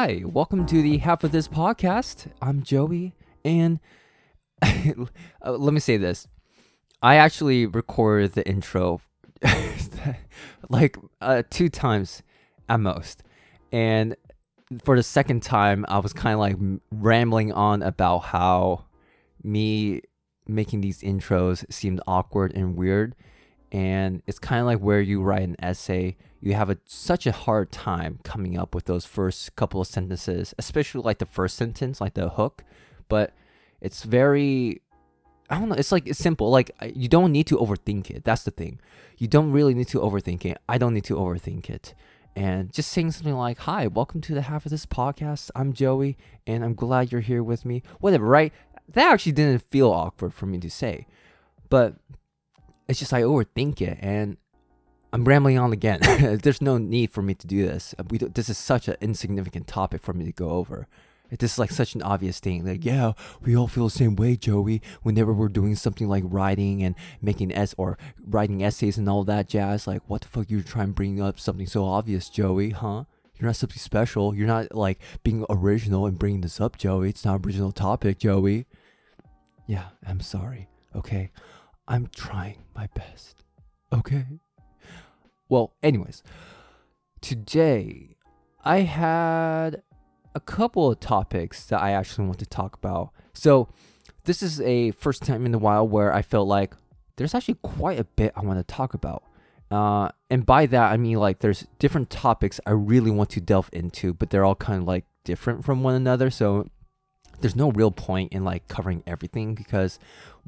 Hi, welcome to the half of this podcast. I'm Joey, and uh, let me say this: I actually recorded the intro like uh, two times at most, and for the second time, I was kind of like rambling on about how me making these intros seemed awkward and weird, and it's kind of like where you write an essay you have a, such a hard time coming up with those first couple of sentences, especially like the first sentence, like the hook. But it's very, I don't know, it's like it's simple. Like you don't need to overthink it. That's the thing. You don't really need to overthink it. I don't need to overthink it. And just saying something like, Hi, welcome to the half of this podcast. I'm Joey, and I'm glad you're here with me. Whatever, right? That actually didn't feel awkward for me to say. But it's just I overthink it. And I'm rambling on again. There's no need for me to do this. Uh, we this is such an insignificant topic for me to go over. This is like such an obvious thing. Like, yeah, we all feel the same way, Joey. Whenever we're doing something like writing and making s or writing essays and all that jazz, like, what the fuck you trying to bring up something so obvious, Joey? Huh? You're not something special. You're not like being original and bringing this up, Joey. It's not original topic, Joey. Yeah, I'm sorry. Okay, I'm trying my best. Okay. Well, anyways, today I had a couple of topics that I actually want to talk about. So, this is a first time in a while where I felt like there's actually quite a bit I want to talk about. Uh, and by that, I mean like there's different topics I really want to delve into, but they're all kind of like different from one another. So, there's no real point in like covering everything because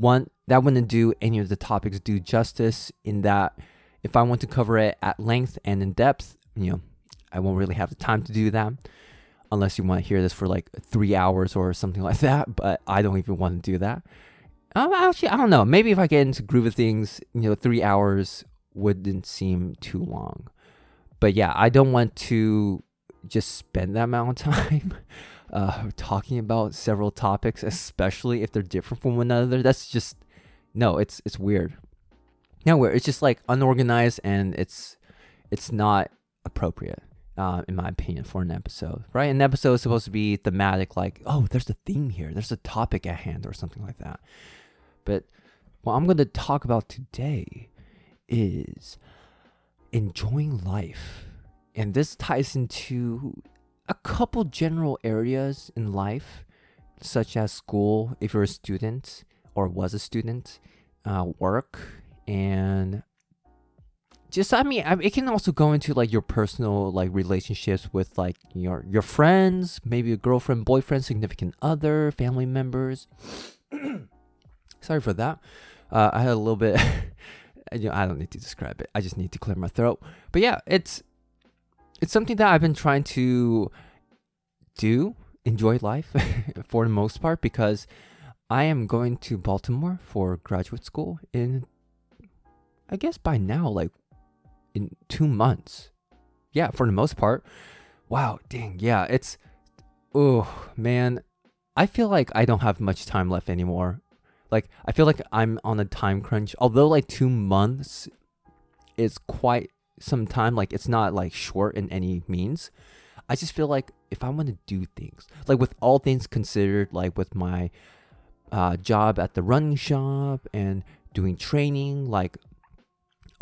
one, that wouldn't do any of the topics do justice in that if I want to cover it at length and in depth, you know, I won't really have the time to do that unless you want to hear this for like three hours or something like that. But I don't even want to do that. Um, actually, I don't know. Maybe if I get into groove of things, you know, three hours wouldn't seem too long. But yeah, I don't want to just spend that amount of time uh, talking about several topics, especially if they're different from one another. That's just no, it's it's weird nowhere. It's just like unorganized and it's it's not appropriate. Uh, in my opinion, for an episode, right? An episode is supposed to be thematic, like, oh, there's a theme here, there's a topic at hand, or something like that. But what I'm going to talk about today is enjoying life. And this ties into a couple general areas in life, such as school, if you're a student or was a student, uh, work, and just I mean it can also go into like your personal like relationships with like your your friends, maybe a girlfriend, boyfriend, significant other, family members. Sorry for that. Uh, I had a little bit. you know, I don't need to describe it. I just need to clear my throat. But yeah, it's it's something that I've been trying to do, enjoy life for the most part because I am going to Baltimore for graduate school in I guess by now, like in two months. Yeah, for the most part. Wow, dang, yeah, it's oh man. I feel like I don't have much time left anymore. Like I feel like I'm on a time crunch. Although like two months is quite some time, like it's not like short in any means. I just feel like if I want to do things, like with all things considered, like with my uh, job at the running shop and doing training, like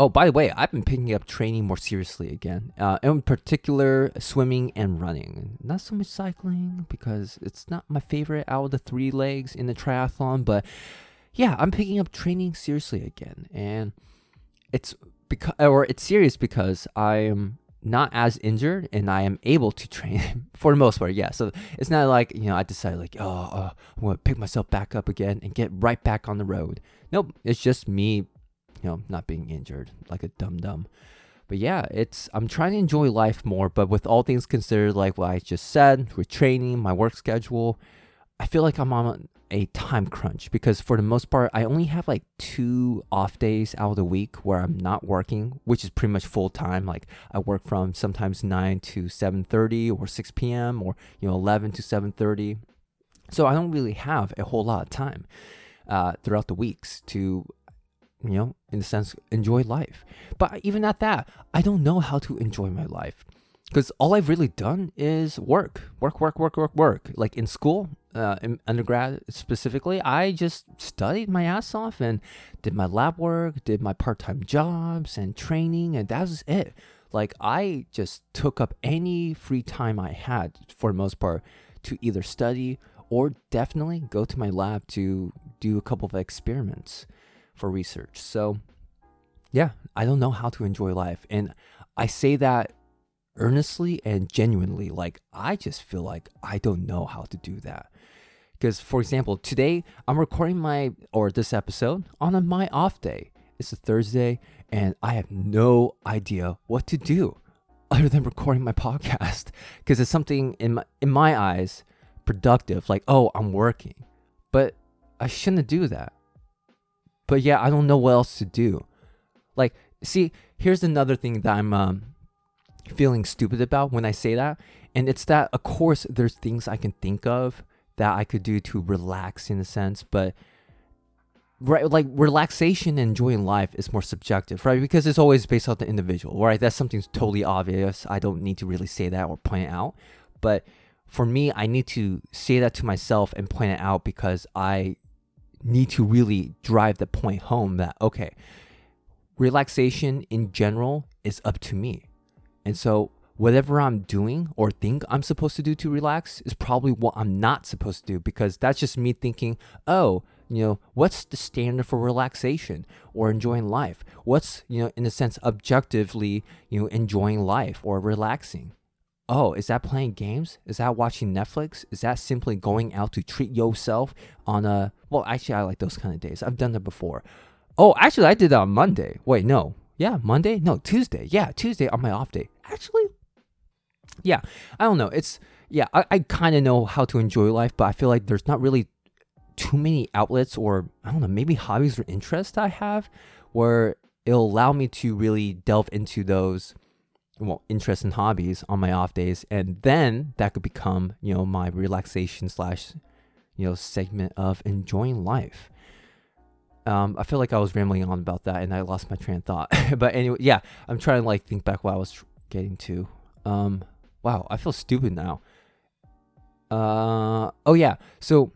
Oh, by the way, I've been picking up training more seriously again. Uh, in particular, swimming and running. Not so much cycling because it's not my favorite out of the three legs in the triathlon. But yeah, I'm picking up training seriously again, and it's because or it's serious because I am not as injured and I am able to train for the most part. Yeah, so it's not like you know I decided like oh uh, I'm gonna pick myself back up again and get right back on the road. Nope, it's just me you know, not being injured like a dum dum. But yeah, it's I'm trying to enjoy life more, but with all things considered, like what I just said, with training, my work schedule, I feel like I'm on a time crunch because for the most part, I only have like two off days out of the week where I'm not working, which is pretty much full time. Like I work from sometimes nine to 7:30 or 6 p.m. or you know 11 to 7:30. So I don't really have a whole lot of time uh, throughout the weeks to you know, in a sense, enjoy life. But even at that, I don't know how to enjoy my life. because all I've really done is work, work, work, work, work, work. Like in school, uh, in undergrad specifically, I just studied my ass off and did my lab work, did my part time jobs and training, and that was it. Like I just took up any free time I had for the most part to either study or definitely go to my lab to do a couple of experiments for research. So, yeah, I don't know how to enjoy life. And I say that earnestly and genuinely. Like, I just feel like I don't know how to do that. Because, for example, today I'm recording my or this episode on a, my off day. It's a Thursday, and I have no idea what to do other than recording my podcast because it's something in my in my eyes productive. Like, oh, I'm working, but I shouldn't do that. But yeah, I don't know what else to do. Like, see, here's another thing that I'm um, feeling stupid about when I say that. And it's that, of course, there's things I can think of that I could do to relax in a sense, but right like relaxation and enjoying life is more subjective right? Because it's always based on the individual right? That's something totally obvious. I don't need to really say that or point it out. But for me i need to say that to myself and point it out because i need to really drive the point home that okay relaxation in general is up to me and so, whatever I'm doing or think I'm supposed to do to relax is probably what I'm not supposed to do because that's just me thinking, oh, you know, what's the standard for relaxation or enjoying life? What's, you know, in a sense, objectively, you know, enjoying life or relaxing? Oh, is that playing games? Is that watching Netflix? Is that simply going out to treat yourself on a, well, actually, I like those kind of days. I've done that before. Oh, actually, I did that on Monday. Wait, no. Yeah, Monday? No, Tuesday. Yeah, Tuesday on my off day actually, yeah, I don't know. It's yeah, I, I kind of know how to enjoy life, but I feel like there's not really too many outlets or I don't know, maybe hobbies or interests I have where it'll allow me to really delve into those well interests and hobbies on my off days and then that could become you know my relaxation slash you know segment of enjoying life um, I feel like I was rambling on about that and I lost my train of thought. but anyway, yeah, I'm trying to like think back what I was getting to. Um, wow, I feel stupid now. Uh, oh yeah. So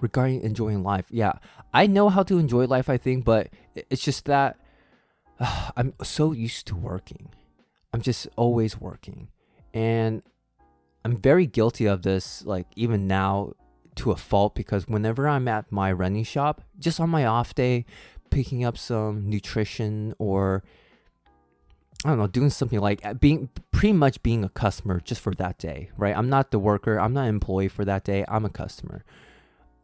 regarding enjoying life, yeah, I know how to enjoy life. I think, but it's just that uh, I'm so used to working. I'm just always working, and I'm very guilty of this. Like even now, to a fault because whenever I'm at my running shop, just on my off day, picking up some nutrition or I don't know, doing something like uh, being pretty much being a customer just for that day, right? I'm not the worker, I'm not an employee for that day, I'm a customer.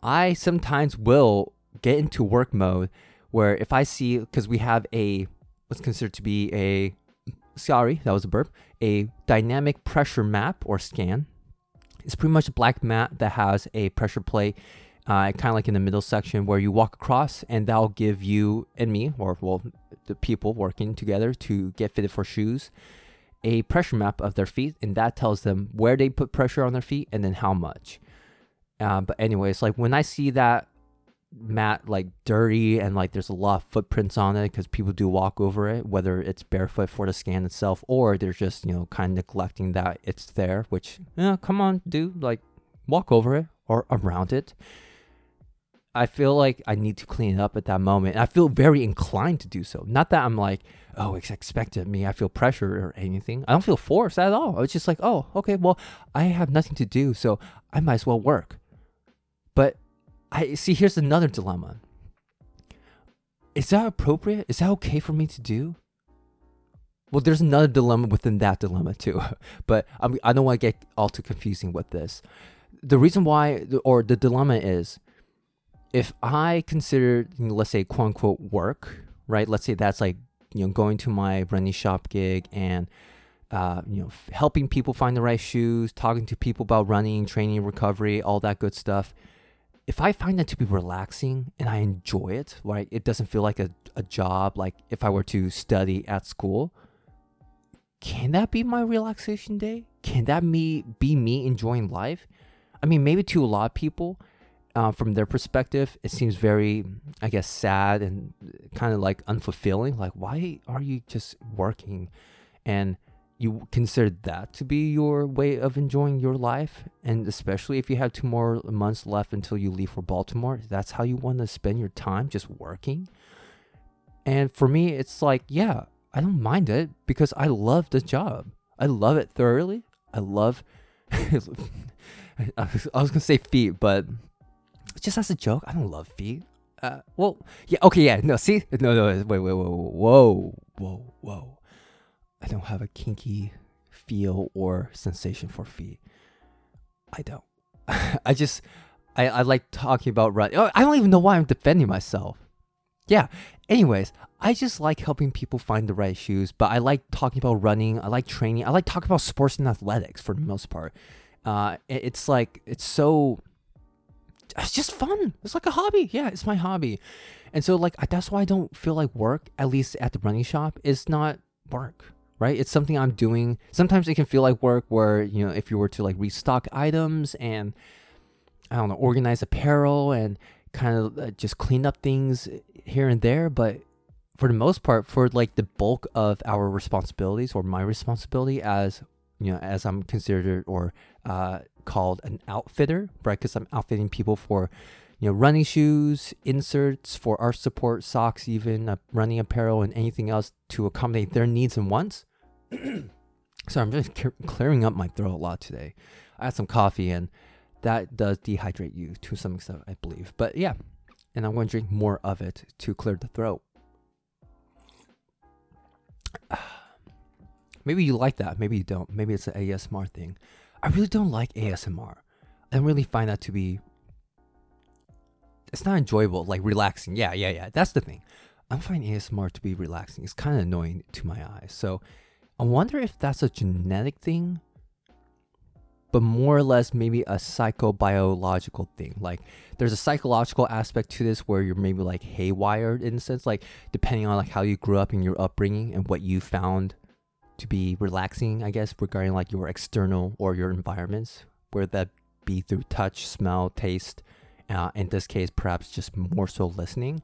I sometimes will get into work mode where if I see, because we have a, what's considered to be a, sorry, that was a burp, a dynamic pressure map or scan. It's pretty much a black mat that has a pressure plate uh, kind of like in the middle section where you walk across and that'll give you and me or well the people working together to get fitted for shoes a pressure map of their feet and that tells them where they put pressure on their feet and then how much. Uh, but anyways like when i see that mat like dirty and like there's a lot of footprints on it because people do walk over it whether it's barefoot for the scan itself or they're just you know kind of neglecting that it's there which yeah come on dude like walk over it or around it I feel like I need to clean it up at that moment. I feel very inclined to do so. Not that I'm like, oh, it's expected of me. I feel pressure or anything. I don't feel forced at all. It's just like, oh, okay, well, I have nothing to do, so I might as well work. But I see. Here's another dilemma. Is that appropriate? Is that okay for me to do? Well, there's another dilemma within that dilemma too, but I, mean, I don't want to get all too confusing with this. The reason why, or the dilemma is, if I consider, you know, let's say, quote unquote, work, right? Let's say that's like, you know, going to my running shop gig and, uh, you know, helping people find the right shoes, talking to people about running, training, recovery, all that good stuff. If I find that to be relaxing and I enjoy it, right? It doesn't feel like a, a job, like if I were to study at school. Can that be my relaxation day? Can that me be me enjoying life? I mean, maybe to a lot of people, uh, from their perspective, it seems very, I guess, sad and kind of like unfulfilling. Like, why are you just working? And you consider that to be your way of enjoying your life? And especially if you have two more months left until you leave for baltimore that's how you want to spend your time just working? And for me it's like yeah i don't mind it because i love the job. I love it thoroughly. I love i was gonna say feet but just as a joke i don't love feet. Uh, well yeah okay yeah no see? No no wait wait wait whoa whoa whoa I don't have a kinky feel or sensation for feet. I don't. I just I, I like talking about running. Oh, I don't even know why I'm defending myself. Yeah. Anyways, I just like helping people find the right shoes, but I like talking about running. I like training. I like talking about sports and athletics for the most part. Uh, it, it's like it's so. It's just fun. It's like a hobby. Yeah, it's my hobby, and so like that's why I don't feel like work. At least at the running shop, is not work right? It's something I'm doing. Sometimes it can feel like work where, you know, if you were to like restock items and I don't know, organize apparel and kind of uh, just clean up things here and there, but for the most part for like the bulk of our responsibilities or my responsibility as, you know, as I'm considered or uh, called an outfitter, right? Cuz I'm outfitting people for you know, running shoes, inserts for arch support, socks, even uh, running apparel, and anything else to accommodate their needs and wants. so I'm just clearing up my throat a lot today. I had some coffee, and that does dehydrate you to some extent, I believe. But yeah, and I'm going to drink more of it to clear the throat. Maybe you like that. Maybe you don't. Maybe it's an ASMR thing. I really don't like ASMR. I really find that to be it's not enjoyable, like relaxing. Yeah, yeah, yeah. That's the thing. I'm finding ASMR to be relaxing. It's kind of annoying to my eyes. So I wonder if that's a genetic thing, but more or less maybe a psychobiological thing. Like there's a psychological aspect to this where you're maybe like haywired in a sense, like depending on like how you grew up in your upbringing and what you found to be relaxing, I guess, regarding like your external or your environments, where that be through touch, smell, taste, uh, in this case, perhaps just more so listening.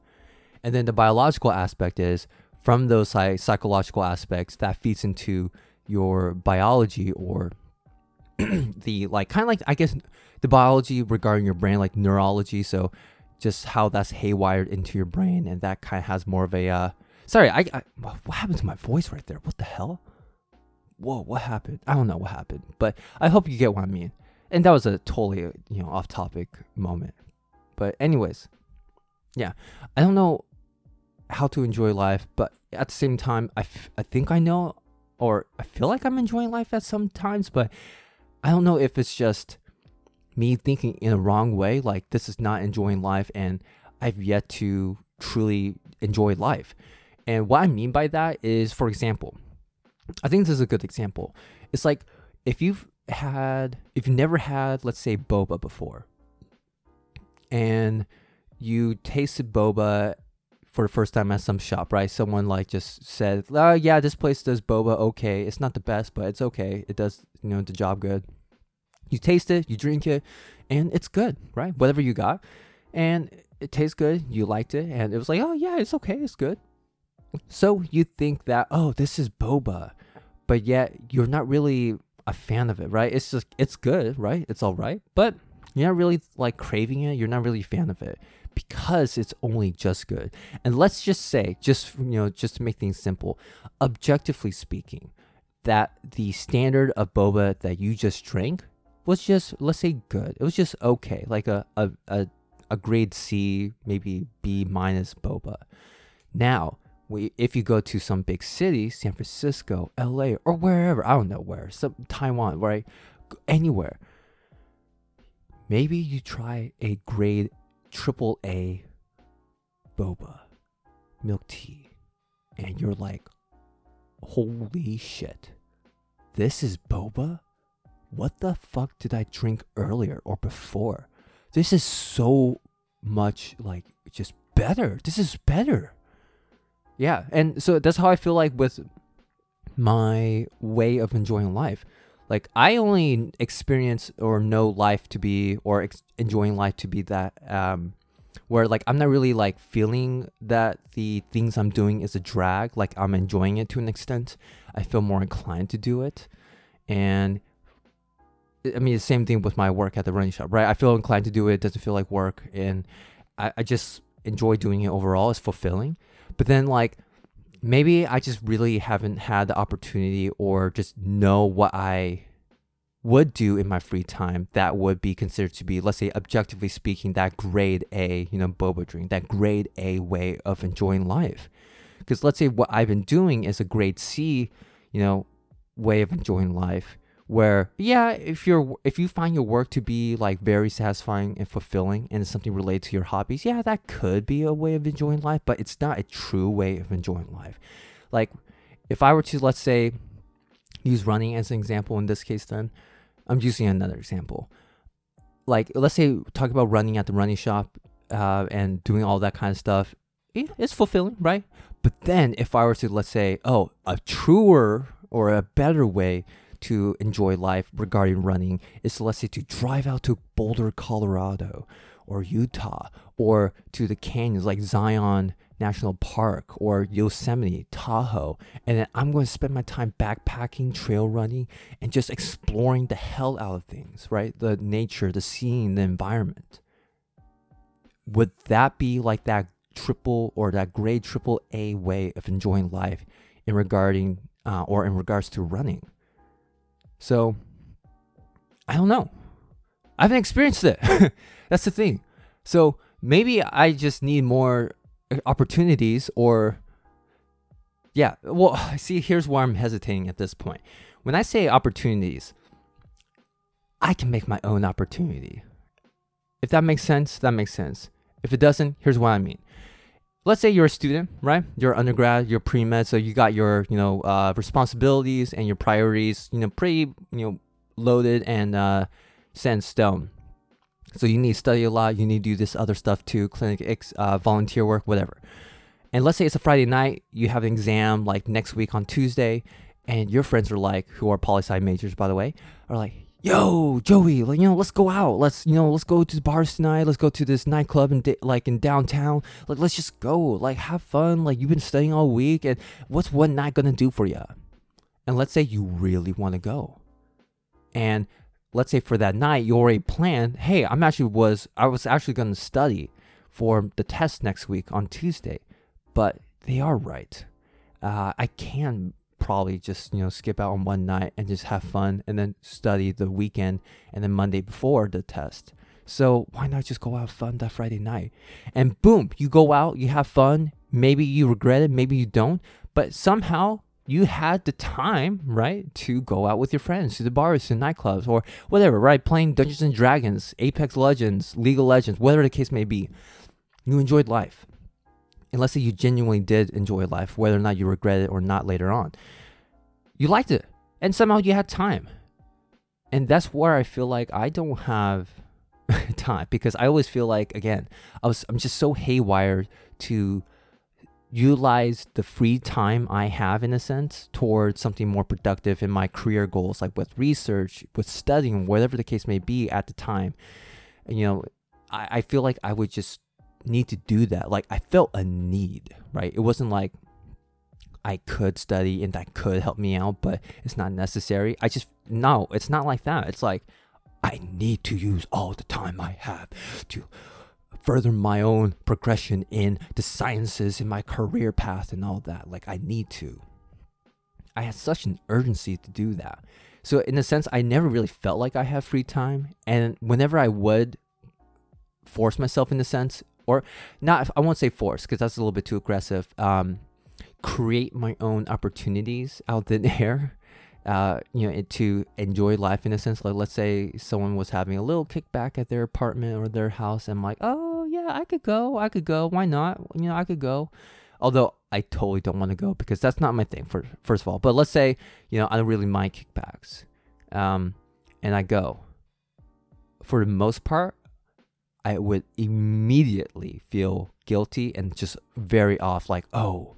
And then the biological aspect is from those psych- psychological aspects that feeds into your biology or the like kind of like I guess the biology regarding your brain, like neurology. So just how that's haywired into your brain, and that kind of has more of a. Uh, sorry, I, I what happened to my voice right there? What the hell? Whoa, what happened? I don't know what happened, but I hope you get what I mean. And that was a totally you know off topic moment. But anyways, yeah, I don't know how to enjoy life, but at the same time, I, f- I think I know, or I feel like I'm enjoying life at some times, but I don't know if it's just me thinking in a wrong way, like this is not enjoying life, and I've yet to truly enjoy life. And what I mean by that is, for example, I think this is a good example. It's like if you've had, if you've never had, let's say, boba before, and you tasted boba for the first time at some shop, right? Someone like just said, "Oh yeah, this place does boba okay. It's not the best, but it's okay. It does you know the job good." You taste it, you drink it, and it's good, right? Whatever you got, and it tastes good. You liked it, and it was like, "Oh yeah, it's okay. It's good." So you think that, "Oh, this is boba," but yet you're not really a fan of it, right? It's just it's good, right? It's all right, but you're not really like craving it. You're not really a fan of it because it's only just good. And let's just say, just you know, just to make things simple, objectively speaking, that the standard of boba that you just drank was just let's say good. It was just okay, like a a a, a grade C, maybe B minus boba. Now, we, if you go to some big city, San Francisco, LA, or wherever, I don't know where, some Taiwan, right, anywhere Maybe you try a grade triple A boba milk tea and you're like, holy shit, this is boba? What the fuck did I drink earlier or before? This is so much like just better. This is better. Yeah, and so that's how I feel like with my way of enjoying life. Like I only experience or know life to be or ex- enjoying life to be that um where like I'm not really like feeling that the things I'm doing is a drag. Like I'm enjoying it to an extent. I feel more inclined to do it, and I mean the same thing with my work at the running shop, right? I feel inclined to do it. It doesn't feel like work, and I, I just enjoy doing it overall. It's fulfilling. But then like maybe I just really haven't had the opportunity or just know what I would do in my free time that would be considered to be, let's say, objectively speaking, that grade A, you know, boba drink, that grade A way of enjoying life. Because let's say what I've been doing is a grade C, you know, way of enjoying life. Where yeah, if you're if you find your work to be like very satisfying and fulfilling and it's something related to your hobbies, yeah, that could be a way of enjoying life, but it's not a true way of enjoying life. Like if I were to let's say use running as an example in this case then I'm using another example. Like, let's say, talk about running at the running shop uh, and doing all that kind of stuff. It's fulfilling, right? But then, if I were to, let's say, oh, a truer or a better way to enjoy life regarding running is, to let's say, to drive out to Boulder, Colorado or Utah or to the canyons like Zion National Park or Yosemite, Tahoe, and then I'm going to spend my time backpacking, trail running, and just exploring the hell out of things, right? The nature, the scene, the environment. Would that be like that triple or that grade triple A way of enjoying life in regarding uh, or in regards to running? So, I don't know. I haven't experienced it. That's the thing. So maybe I just need more uh, opportunities or yeah well see here's why i'm hesitating at this point when i say opportunities i can make my own opportunity if that makes sense that makes sense if it doesn't here's what i mean let's say you're a student right you're undergrad you're pre-med so you got your you know uh, responsibilities and your priorities you know pretty you know loaded and uh, set in stone so you need to study a lot. You need to do this other stuff too, clinic, uh, volunteer work, whatever. And let's say it's a Friday night, you have an exam like next week on Tuesday, and your friends are like, who are poli sci majors, by the way, are like, yo, Joey, like, you know, let's go out. Let's, you know, let's go to the bars tonight. Let's go to this nightclub in like in downtown. Like, let's just go. Like, have fun. Like, you've been studying all week, and what's one night gonna do for you? And let's say you really want to go, and let's say for that night you already planned hey i'm actually was i was actually to study for the test next week on tuesday but they are right uh, i can probably just you know skip out on one night and just have fun and then study the weekend and then monday before the test so why not just go have fun that friday night and boom you go out you have fun maybe you regret it maybe you don't but somehow you had the time, right, to go out with your friends to the bars, to nightclubs, or whatever, right? Playing Dungeons and Dragons, Apex Legends, League of Legends, whatever the case may be. You enjoyed life. And let's say you genuinely did enjoy life, whether or not you regret it or not later on. You liked it. And somehow you had time. And that's where I feel like I don't have time because I always feel like, again, I was I'm just so haywire to utilize the free time I have in a sense towards something more productive in my career goals, like with research, with studying, whatever the case may be at the time. You know, I, I feel like I would just need to do that. Like I felt a need, right? It wasn't like I could study and that could help me out, but it's not necessary. I just no, it's not like that. It's like I need to use all the time I have to further my own progression in the sciences in my career path and all that. Like I need to. I had such an urgency to do that. So in a sense, I never really felt like I had free time. And whenever I would force myself in a sense, or not, I won't say force because that's a little bit too aggressive. Um, create my own opportunities out there uh, you know, to enjoy life in a sense. Like, let's say someone was having a little kickback at their apartment or their house, and I'm like, oh yeah, I could go, I could go. Why not? You know, I could go. Although I totally don't want to go because that's not my thing. For first of all, but let's say you know I don't really mind kickbacks, um, and I go. For the most part, I would immediately feel guilty and just very off. Like, oh,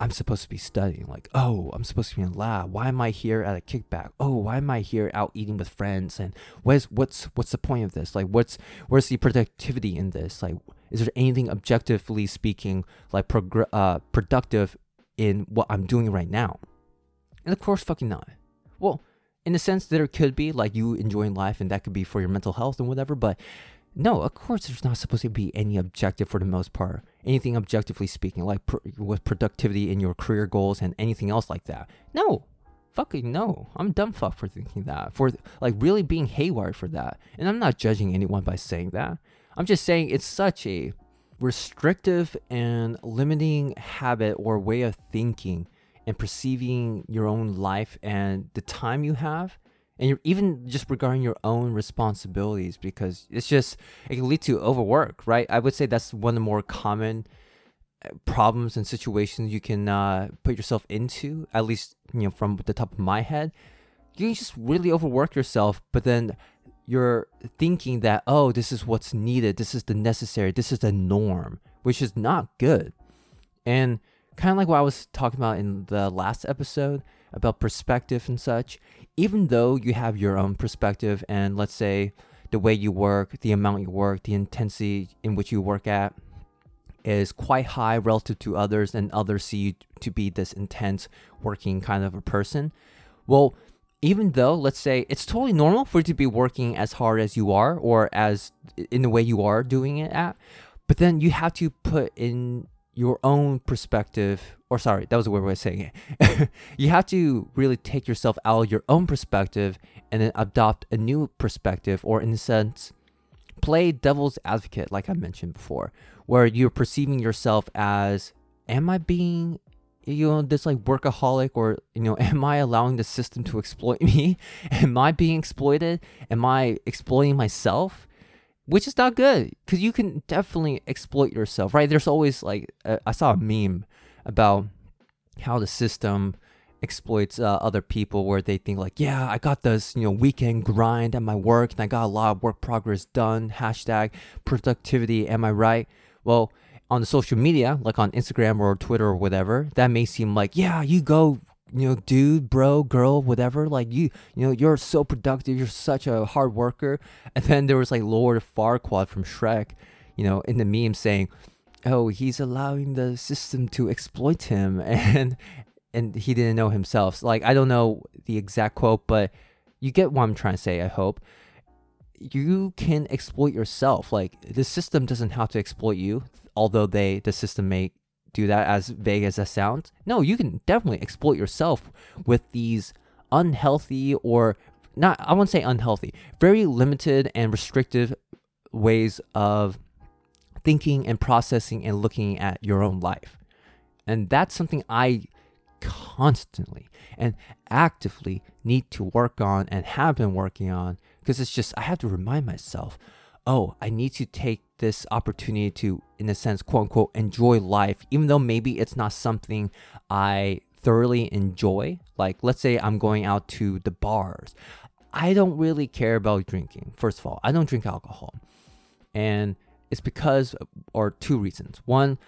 I'm supposed to be studying. Like, oh, I'm supposed to be in lab. Why am I here at a kickback? Oh, why am I here out eating with friends? And what's what's what's the point of this? Like, what's where's the productivity in this? Like, is there anything objectively speaking like uh, productive in what I'm doing right now? And of course, fucking not. Well, in a sense, there could be like you enjoying life, and that could be for your mental health and whatever. But no, of course, there's not supposed to be any objective for the most part. Anything objectively speaking, like pr- with productivity in your career goals and anything else like that. No, fucking no. I'm dumb fuck for thinking that. For like really being haywire for that. And I'm not judging anyone by saying that. I'm just saying it's such a restrictive and limiting habit or way of thinking and perceiving your own life and the time you have and you're even just regarding your own responsibilities because it's just it can lead to overwork right? I would say that's one of the more common uh, problems and situations you can uh, put yourself into at least you know from the top of my head. You can just really overwork yourself but then you're thinking that oh this is what's needed. This is the necessary. This is the norm which is not good. And kind of like what i was talking about in the last episode about perspective and such, even though you have your own perspective and let's say the way you work, the amount you work, the intensity in which you work at is quite high relative to others and others see you to be this intense working kind of a person. Well, even though let's say it's totally normal for you to be working as hard as you are or as in the way you are doing it at, but then you have to put in your own perspective, or sorry, that was a weird way of saying it. you have to really take yourself out of your own perspective and then adopt a new perspective, or in a sense, play devil's advocate, like I mentioned before, where you're perceiving yourself as, am I being you know this like workaholic or you know am i allowing the system to exploit me? Am i being exploited? Am i exploiting myself which is not good because you can definitely exploit yourself, right? There's always like uh, I saw a meme about how the system exploits uh, other people where they think like, yeah, I got this you know weekend grind at my work and I got a lot of work progress done. Hashtag productivity. Am I right? Well, on the social media, like on Instagram or Twitter or whatever, that may seem like, yeah, you go you know, dude, bro, girl, whatever. Like you, you know, you're so productive. You're such a hard worker. And then there was like Lord Farquaad from Shrek, you know, in the meme saying, "Oh, he's allowing the system to exploit him," and and he didn't know himself. So, like I don't know the exact quote, but you get what I'm trying to say. I hope you can exploit yourself. Like the system doesn't have to exploit you, although they the system may do that as vague as that sounds. No, you can definitely exploit yourself with these unhealthy or not, I won't say unhealthy, very limited and restrictive ways of thinking and processing and looking at your own life. And that's something I constantly and actively need to work on and have been working on because it's just, I have to remind myself oh, I need to take this opportunity to, in a sense, quote unquote, enjoy life, even though maybe it's not something I thoroughly enjoy. Like, let's say I'm going out to the bars. I don't really care about drinking, first of all. I don't drink alcohol. And it's because, or two reasons. One,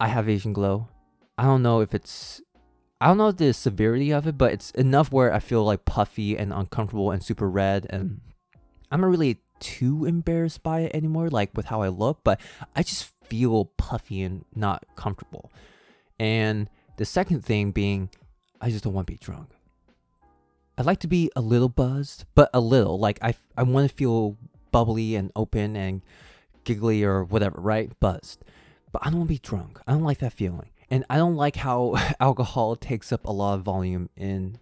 I have Asian glow. I don't know if it's I don't know the severity of it, but it's enough where I feel like puffy and uncomfortable and super red and I'm a really too embarrassed by it anymore, like with how I look, but I just feel puffy and not comfortable. And the second thing being, I just don't want to be drunk. I like to be a little buzzed, but a little. Like I, I want to feel bubbly and open and giggly or whatever, right? Buzzed. But I don't want to be drunk. I don't like that feeling. And I don't like how alcohol takes up a lot of volume in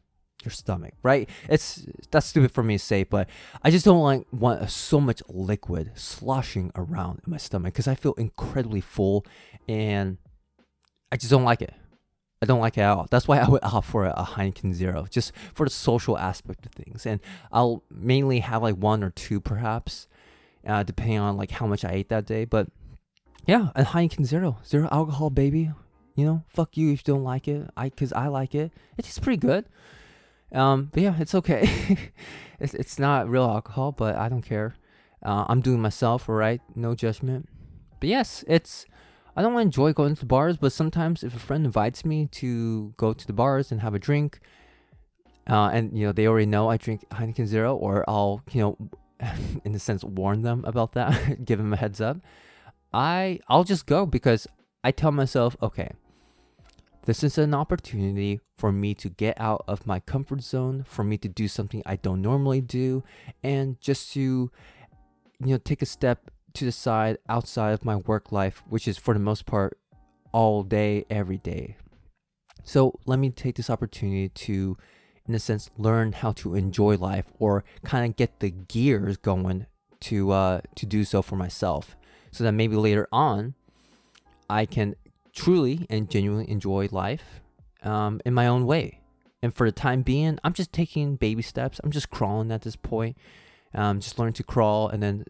your stomach, right? It's that's stupid for me to say, but I just don't like want so much liquid sloshing around in my stomach because I feel incredibly full, and I just don't like it. I don't like it at all. That's why I would opt for a, Heineken Zero, just for the social aspect of things. And I'll mainly have like one or two, perhaps, uh, depending on like how much I ate that day. But yeah, a Heineken Zero, zero alcohol, baby. You know, fuck you if you don't like it. I, cause I like it. It's pretty good. Um, but yeah, it's okay. it's it's not real alcohol, but I don't care. Uh, I'm doing myself, right? No judgment. But yes, it's I don't enjoy going to bars, but sometimes if a friend invites me to go to the bars and have a drink, uh, and you know they already know I drink Heineken Zero, or I'll you know, in a sense, warn them about that, give them a heads up. I I'll just go because I tell myself, okay, this is an opportunity for me to get out of my comfort zone, for me to do something I don't normally do, and just to, you know, take a step to the side outside of my work life, which is for the most part all day, every day. So let me take this opportunity to, in a sense, learn how to enjoy life or kind of get the gears going to uh, to do so for myself, so that maybe later on, I can truly and genuinely enjoy life um, in my own way. And for the time being, I'm just taking baby steps. I'm just crawling at this point. Um, just learning to crawl, and then,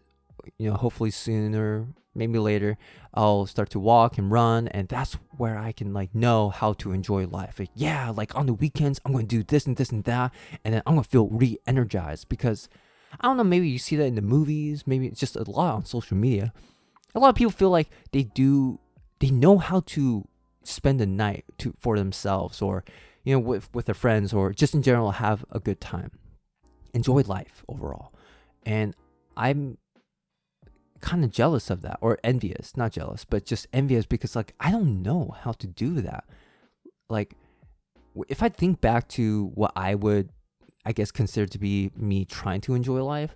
you know, hopefully sooner, maybe later, I'll start to walk and run, and that's where I can like know how to enjoy life. Like, yeah, like on the weekends, I'm to do this and this and that, and then I'm gonna feel re-energized because I don't know. Maybe you see that in the movies. Maybe it's just a lot on social media. A lot of people feel like they do they know how to spend the night to for themselves or you know with with their friends or just in general have a good time. Enjoy life overall. And i'm kind of jealous of that or envious not jealous but just envious because like i don't know how to do that. Like if i think back to what i would i guess consider to be me trying to enjoy life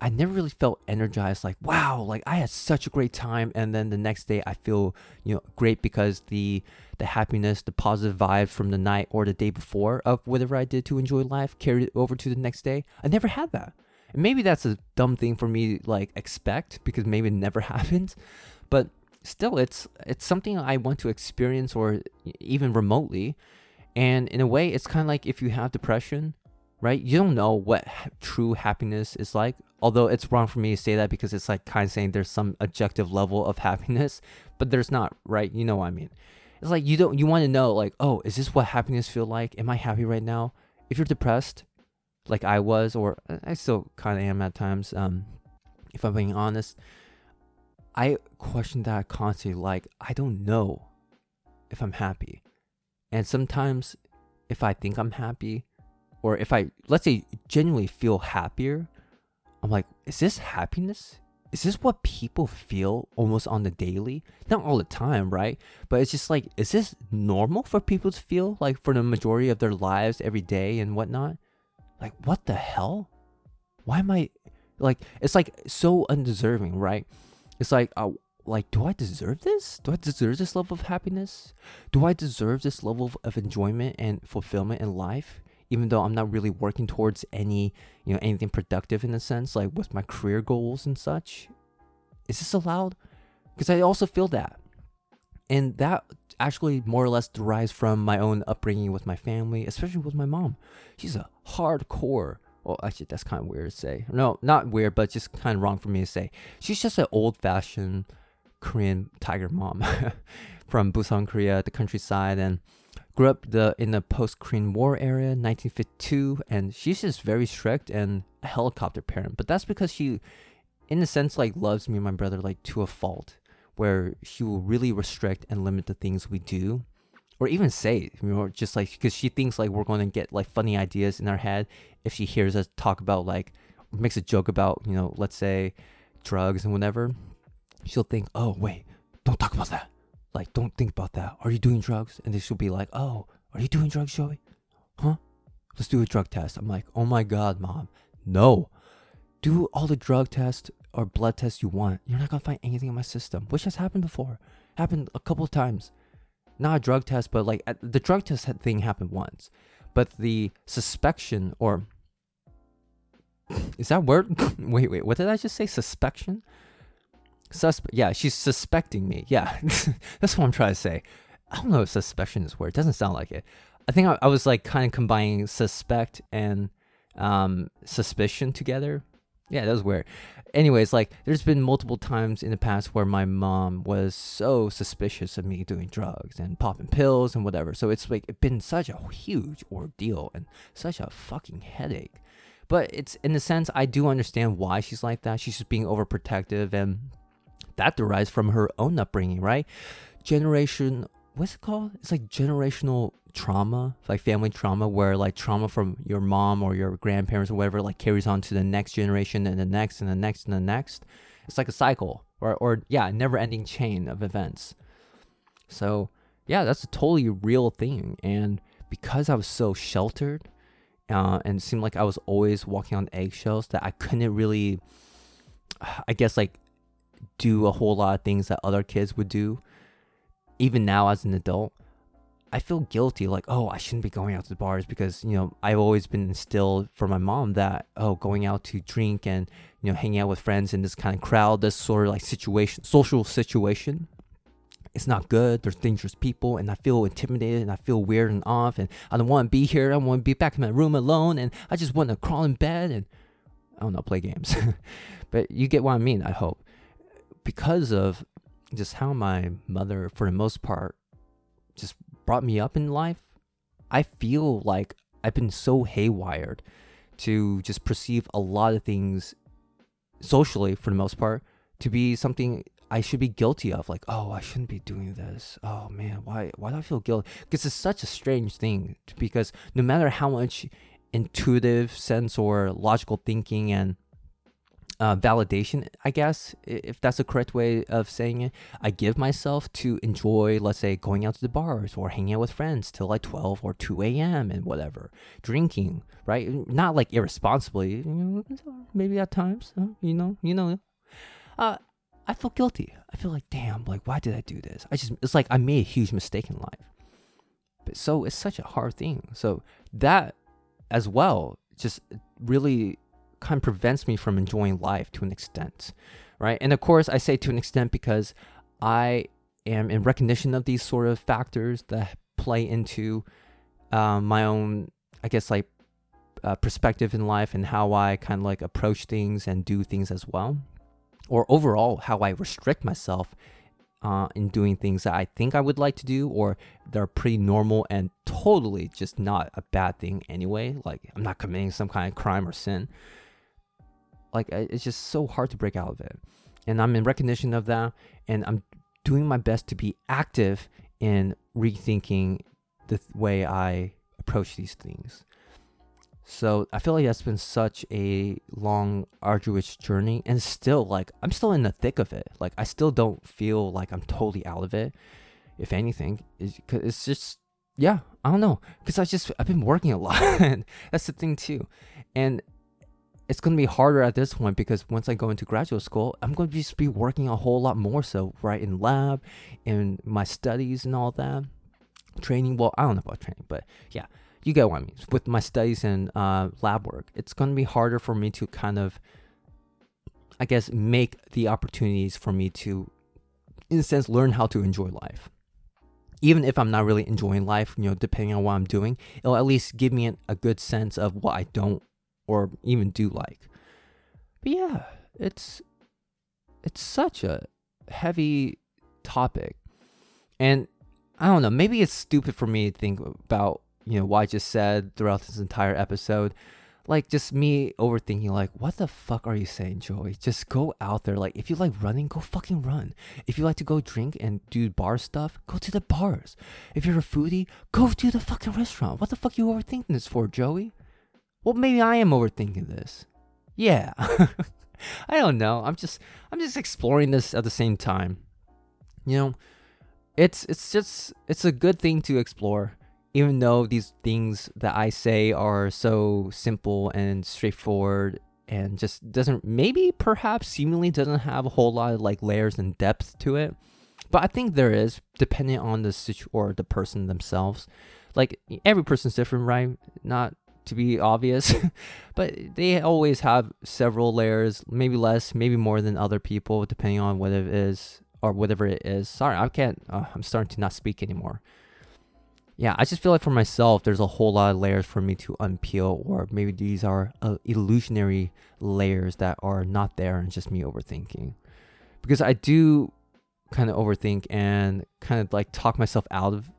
I never really felt energized like wow like I had such a great time. And then the next day I feel you know great because the the happiness the positive vibe from the night or the day before of whatever I did to enjoy life carried over to the next day. I never had that. And maybe that's a dumb thing for me like expect because maybe it never happened. But still it's it's something I want to experience or even remotely. And in a way it's kind of like if you have depression right? You don't know what ha- true happiness is like. Although it's wrong for me to say that because it's like kind of saying there's some objective level of happiness, but there's not, right? You know what I mean? It's like you don't you want to know like, "Oh, is this what happiness feel like? Am I happy right now?" If you're depressed, like I was or I still kind of am at times, um if I'm being honest, I question that constantly like, I don't know if I'm happy. And sometimes if I think I'm happy, or if I let's say genuinely feel happier, I'm like, is this happiness? Is this what people feel almost on the daily? Not all the time, right? But it's just like, is this normal for people to feel like for the majority of their lives every day and whatnot? Like, what the hell? Why am I like? It's like so undeserving, right? It's like, uh, like, do I deserve this? Do I deserve this level of happiness? Do I deserve this level of, of enjoyment and fulfillment in life? Even though I'm not really working towards any, you know, anything productive in a sense, like with my career goals and such. Is this allowed? Because I also feel that. And that actually more or less derives from my own upbringing with my family, especially with my mom. She's a hardcore well, actually, that's kind of weird to say. No, not weird, but just kind of wrong for me to say. She's just an old fashioned Korean tiger mom from Busan, Korea, the countryside. And grew up the in the post Korean War area, 1952, and she's just very strict and a helicopter parent. But that's because she, in a sense, like loves me and my brother like to a fault, where she will really restrict and limit the things we do, or even say, you know, just like because she thinks like we're going to get like funny ideas in our head if she hears us talk about like makes a joke about you know let's say drugs and whatever, she'll think, oh wait, don't talk about that like, don't think about that. Are you doing drugs? And they should be like, oh, are you doing drugs, Joey? Huh? Let's do a drug test. I'm like, oh my God, mom. No. Do all the drug tests or blood tests you want. You're not going to find anything in my system, which has happened before. Happened a couple times. Not a drug test, but like the drug test thing happened once. But the suspicion or is that word? wait, wait, what did I just say? Suspicion? Suspe- yeah, she's suspecting me. Yeah, that's what I'm trying to say. I don't know if suspicion is word. It doesn't sound like it. I think I, I was like kind of combining suspect and um, suspicion together. Yeah, that was weird. Anyways, like there's been multiple times in the past where my mom was so suspicious of me doing drugs and popping pills and whatever. So it's like it's been such a huge ordeal and such a fucking headache. But it's in a sense I do understand why she's like that. She's just being overprotective and that derives from her own upbringing, right? Generation, what's it called? It's like generational trauma, like family trauma, where like trauma from your mom or your grandparents or whatever like carries on to the next generation and the next and the next and the next. It's like a cycle or, or yeah, a never ending chain of events. So yeah, that's a totally real thing. And because I was so sheltered uh, and seemed like I was always walking on eggshells, that I couldn't really, I guess, like do a whole lot of things that other kids would do. Even now as an adult, I feel guilty, like, oh, I shouldn't be going out to bars because, you know, I've always been instilled from my mom that, oh, going out to drink and, you know, hanging out with friends in this kind of crowd, this sort of like situation, social situation, it's not good. There's dangerous people, and I feel intimidated and I feel weird and off, and I don't want to be here. I want to be back in my room alone, and I just want to crawl in bed and I don't know, play games. but you get what I mean, I hope. Because of just how my mother, for the most part, just brought me up in life, I feel like I've been so haywired to just perceive a lot of things socially, for the most part, to be something I should be guilty of. Like, oh, I shouldn't be doing this. Oh man, why why do I feel guilty? Because it's such a strange thing. Because no matter how much intuitive sense or logical thinking and uh, validation, I guess, if that's the correct way of saying it. I give myself to enjoy, let's say, going out to the bars or hanging out with friends till like 12 or 2 a.m. and whatever, drinking, right? Not like irresponsibly, you know, maybe at times, you know, you know. Uh, I feel guilty. I feel like, damn, like, why did I do this? I just, it's like I made a huge mistake in life. But so it's such a hard thing. So that as well just really kind of prevents me from enjoying life to an extent, right? And of course, I say to an extent because I am in recognition of these sort of factors that play into um, my own, I guess, like uh, perspective in life and how I kind of like approach things and do things as well or overall how I restrict myself uh, in doing things that I think I would like to do or they're pretty normal and totally just not a bad thing anyway. Like I'm not committing some kind of crime or sin. Like uh, it's just so hard to break out of it. And I'm in recognition of that and I'm doing my best to be active in rethinking the th- way I approach these things. So I feel like that's been such a long, arduous journey, and still like I'm still in the thick of it. Like I still don't feel like I'm totally out of it. If anything, it's, it's just yeah, I don't know, because I just I've been working a lot, that's the thing too, and it's gonna be harder at this point because once I go into graduate school, I'm gonna just be working a whole lot more so right in lab, in my studies and all that, training. Well, I don't know about training, but yeah you get what I mean. With my studies and uh, lab work, it's going to be harder for me to kind of, I guess, make the opportunities for me to, in a sense, learn how to enjoy life. Even if I'm not really enjoying life, you know, depending on what I'm doing, it'll at least give me a good sense of what I don't or even do like. But yeah, it's it's such a heavy topic. And I don't know, maybe it's stupid for me to think about you know, what I just said throughout this entire episode. Like just me overthinking, like, what the fuck are you saying, Joey? Just go out there. Like, if you like running, go fucking run. If you like to go drink and do bar stuff, go to the bars. If you're a foodie, go to the fucking restaurant. What the fuck you overthinking this for, Joey? Well, maybe I am overthinking this. Yeah. I don't know. I'm just I'm just exploring this at the same time. You know, it's it's just it's a good thing to explore even though these things that I say are so simple and straightforward and just doesn't maybe perhaps seemingly doesn't have a whole lot of like layers and depth to it but i think there is depending on the situ or the person themselves like every person's different right not to be obvious but they always have several layers maybe less maybe more than other people depending on what it is or whatever it is sorry i can't uh, i'm starting to not speak anymore yeah, I just feel like for myself, there's a whole lot of layers for me to unpeel, or maybe these are uh, illusionary layers that are not there and just me overthinking. Because I do kind of overthink and kind of like talk myself out of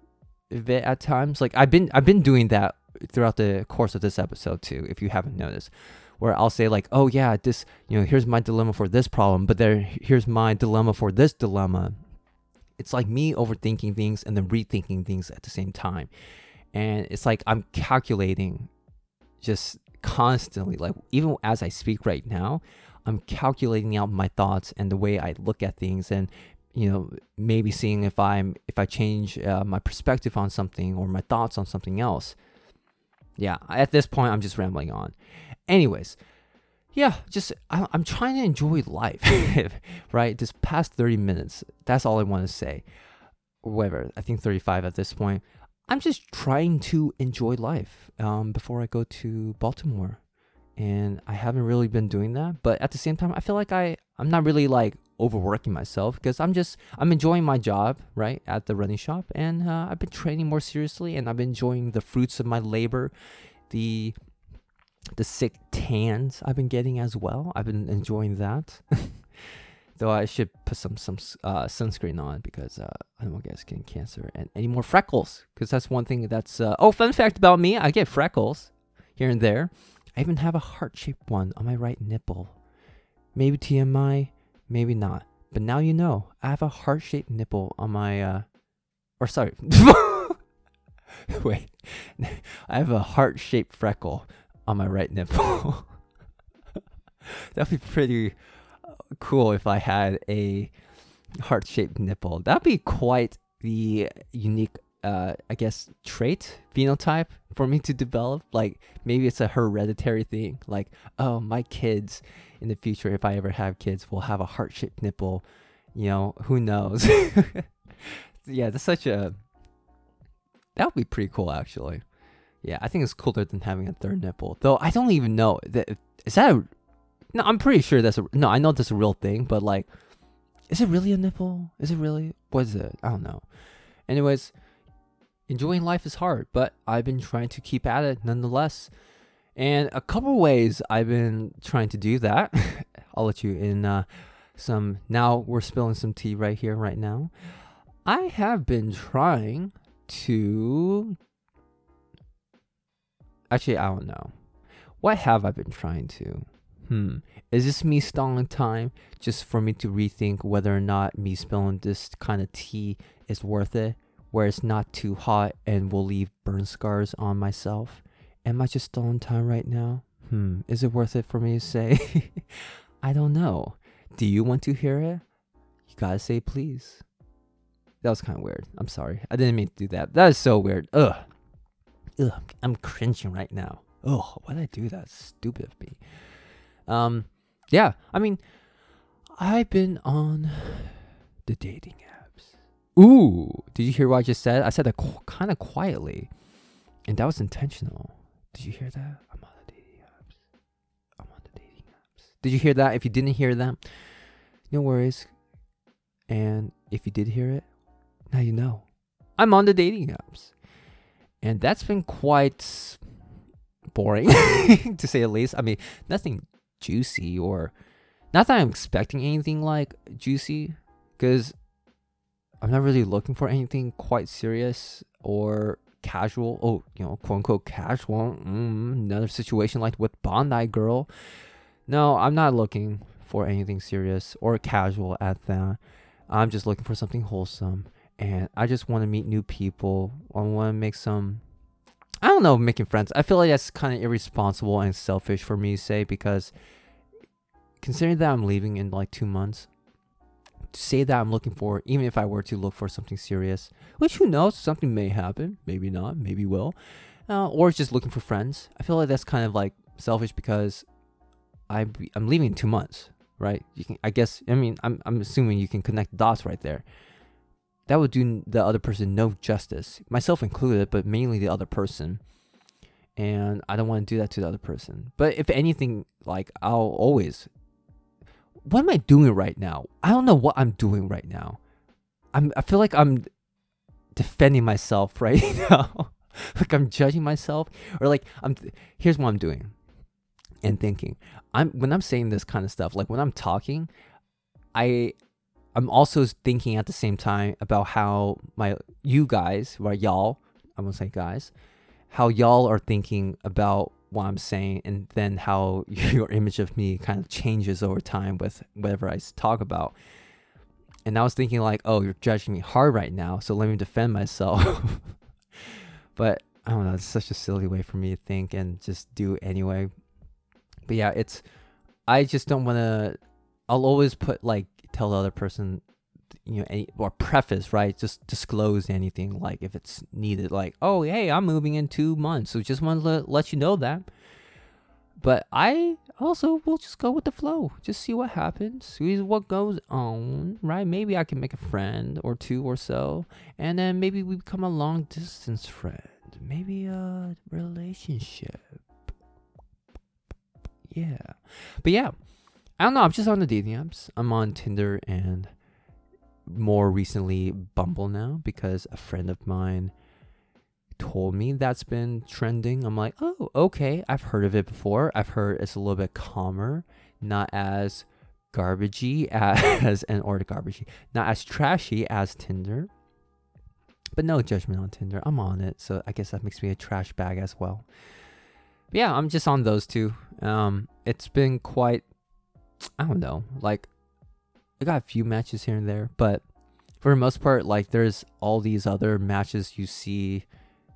it at times. Like I've been I've been doing that throughout the course of this episode too, if you haven't noticed, where I'll say like, "Oh yeah, this, you know, here's my dilemma for this problem, but there here's my dilemma for this dilemma." It's like me overthinking things and then rethinking things at the same time. And it's like I'm calculating just constantly like even as I speak right now, I'm calculating out my thoughts and the way I look at things and you know maybe seeing if i'm if i change uh, my perspective on something or my thoughts on something else yeah at this point i'm just rambling on. Anyways yeah just I, i'm trying to enjoy life right? This past 30 minutes that's all i want to say. Whatever i think 35 at this point. I'm just trying to enjoy life um, before i go to baltimore. And I haven't really been doing that. But at the same time, I feel like I I'm not really like overworking myself because I'm just I'm enjoying my job right at the running shop, and uh, I've been training more seriously, and I've been enjoying the fruits of my labor, the the sick tans I've been getting as well. I've been enjoying that. Though I should put some some uh, sunscreen on because uh, I don't want to get skin cancer and any more freckles because that's one thing that's uh, oh fun fact about me I get freckles here and there I even have a heart shaped one on my right nipple. Maybe TMI, maybe not. But now you know, I have a heart shaped nipple on my, uh, or sorry. Wait. I have a heart shaped freckle on my right nipple. That'd be pretty uh, cool if I had a heart shaped nipple. That'd be quite the unique uh, I guess trait phenotype for me to develop. Like maybe it's a hereditary thing. Like oh, my kids in the future, if I ever have kids, will have a heart shaped nipple. You know, who knows? yeah, that's such a that would be pretty cool actually. Yeah, I think it's cooler than having a third nipple. Though I don't even know that is that a, no. I'm pretty sure that's a no. I know that's a real thing, but like, is it really a nipple? Is it really? What is it? I don't know. Anyways, enjoying life is hard, but I've been trying to keep at it nonetheless. And a couple ways I've been trying to do that. I'll let you in uh, some. Now we're spilling some tea right here, right now. I have been trying to. Actually, I don't know. What have I been trying to? Hmm. Is this me stalling time just for me to rethink whether or not me spilling this kind of tea is worth it? where it's not too hot and will leave burn scars on myself? Am I just stalling time right now? Hmm, is it worth it for me to say? I don't know. Do you want to hear it? You gotta say please. That was kind of weird. I'm sorry. I didn't mean to do that. That is so weird. Ugh. Ugh. I'm cringing right now. Ugh. Why did I do that? Stupid of me. Um, yeah. I mean, I've been on the dating apps. Ooh, did you hear what I just said? I said that qu- kind of quietly, and that was intentional. Did you hear that? I'm on the dating apps. I'm on the dating apps. Did you hear that? If you didn't hear that, no worries. And if you did hear it, now you know. I'm on the dating apps. And that's been quite boring, to say the least. I mean, nothing juicy or not that I'm expecting anything like juicy, because I'm not really looking for anything quite serious or casual. Oh, you know, quote unquote casual. Mm, another situation like with Bondi Girl. No, I'm not looking for anything serious or casual at that. I'm just looking for something wholesome. And I just want to meet new people. I want to make some, I don't know, making friends. I feel like that's kind of irresponsible and selfish for me to say because considering that I'm leaving in like two months, say that I'm looking for, even if I were to look for something serious, which who knows, something may happen, maybe not, maybe will, uh, or just looking for friends. I feel like that's kind of like selfish because I I'm leaving in two months, right? You can, I guess, I mean, I'm I'm assuming you can connect dots right there. That would do the other person no justice, myself included, but mainly the other person. And I don't want to do that to the other person. But if anything, like I'll always what am I doing right now? I don't know what I'm doing right now. I'm I feel like I'm defending myself right now. like I'm judging myself or like I'm here's what I'm doing and thinking. I'm when I'm saying this kind of stuff, like when I'm talking, I I'm also thinking at the same time about how my you guys, right, y'all, I won't say guys, how y'all are thinking about what I'm saying and then how your image of me kind of changes over time with whatever I talk about. And I was thinking like, oh, you're judging me hard right now, so let me defend myself. but I don't know, it's such a silly way for me to think and just do anyway. But yeah, it's I just don't want to I'll always put like tell the other person you know any or preface right just disclose anything like if it's needed like oh hey i'm moving in two months so just want to let, you know that. But i also will just go with the flow just see what happens see what goes on right? Maybe i can make a friend or two or so and then maybe we become a long distance friend maybe a relationship. Yeah. But yeah i don't know i'm just on the apps. I'm on tinder and more recently Bumble now because a friend of mine told me that's been trending. I'm like, oh, okay. I've heard of it before. I've heard it's a little bit calmer, not as garbagey as an or garbagey, not as trashy as Tinder. But no judgment on Tinder. I'm on it, so I guess that makes me a trash bag as well. But yeah, I'm just on those two. Um, it's been quite, I don't know, like I got a few matches here and there, but for the most part, like there's all these other matches you see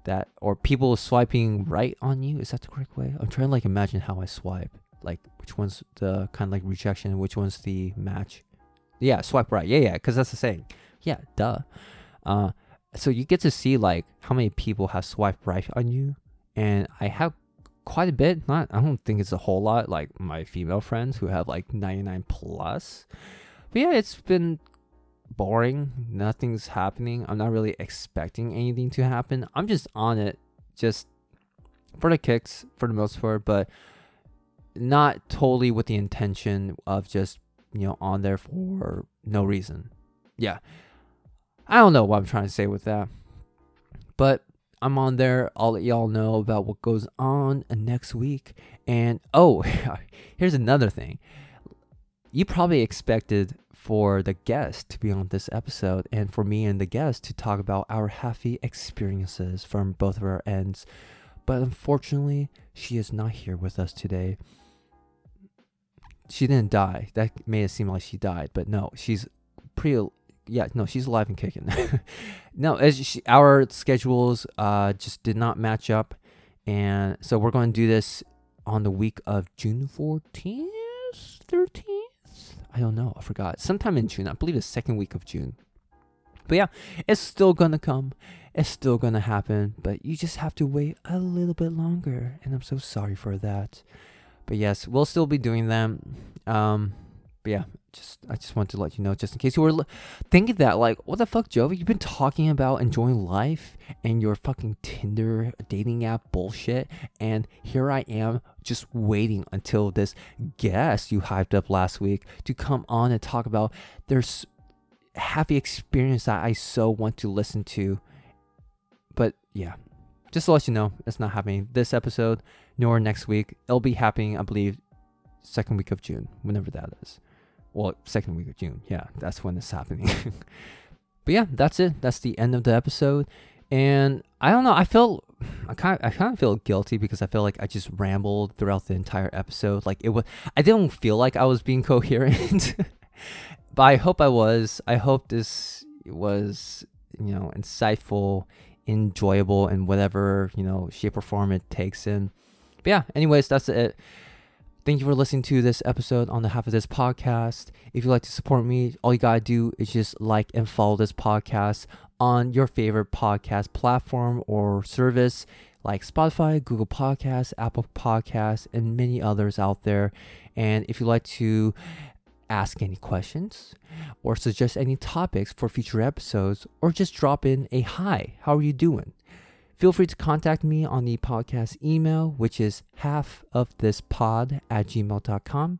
that or people swiping right on you. Is that the correct way? I'm trying to like imagine how I swipe. Like which one's the kind of like rejection which one's the match. Yeah, swipe right. Yeah, yeah, because that's the same. Yeah, duh. Uh, so you get to see like how many people have swiped right on you, and I have quite a bit. Not, I don't think it's a whole lot. Like my female friends who have like 99 plus. But yeah, it's been boring. Nothing's happening. I'm not really expecting anything to happen. I'm just on it, just for the kicks for the most part, but not totally with the intention of just, you know, on there for no reason. Yeah. I don't know what I'm trying to say with that. But I'm on there. I'll let y'all know about what goes on next week. And oh, here's another thing. You probably expected for the guest to be on this episode and for me and the guest to talk about our happy experiences from both of our ends. But unfortunately, she is not here with us today. She didn't die. That made it seem like she died, but no, she's pretty. Yeah, no, she's alive and kicking. no, as she, our schedules uh, just did not match up, and so we're going to do this on the week of June fourteenth, thirteenth. I don't know. I forgot. Sometime in June. I believe the second week of June. But yeah, it's still gonna come. It's still gonna happen. But you just have to wait a little bit longer. And I'm so sorry for that. But yes, we'll still be doing them. Um, but yeah, just I just want to let you know, just in case you were thinking that, like, what the fuck, Jovi? You've been talking about enjoying life and your fucking Tinder dating app bullshit, and here I am just waiting until this guest you hyped up last week to come on and talk about their happy experience that I so want to listen to. But yeah, just to let you know, it's not happening this episode nor next week. It'll be happening, I believe, second week of June, whenever that is well, second week of June. Yeah, that's when it's happening. but yeah, that's it. That's the end of the episode. And I don't know. I feel I kind of, I kind of feel guilty because I feel like I just rambled throughout the entire episode. Like it was, I didn't feel like I was being coherent, but I hope I was. I hope this was you know insightful, enjoyable, in whatever you know shape or form it takes in. But yeah, anyways, that's it. Thank you for listening to this episode on the half of this podcast. If you'd like to support me, all you gotta do is just like and follow this podcast on your favorite podcast platform or service like Spotify, Google Podcasts, Apple Podcasts, and many others out there. And if you'd like to ask any questions or suggest any topics for future episodes or just drop in a hi, how are you doing? Feel free to contact me on the podcast email, which is half of this pod at gmail.com.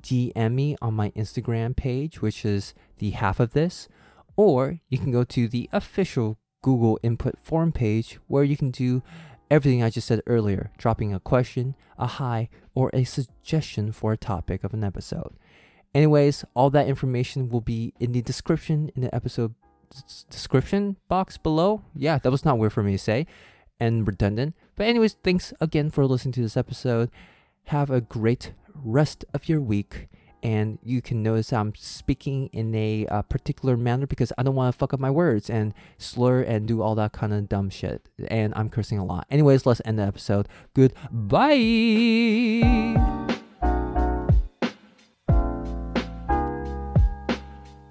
DM me on my Instagram page, which is the half of this, or you can go to the official Google input form page where you can do everything I just said earlier, dropping a question, a hi, or a suggestion for a topic of an episode. Anyways, all that information will be in the description in the episode description box below. Yeah, that was not weird for me to say and redundant. But anyways, thanks again for listening to this episode. Have a great rest of your week. And you can notice I'm speaking in a uh, particular manner because I don't want to fuck up my words and slur and do all that kind of dumb shit. And I'm cursing a lot. Anyways, let's end the episode. Goodbye.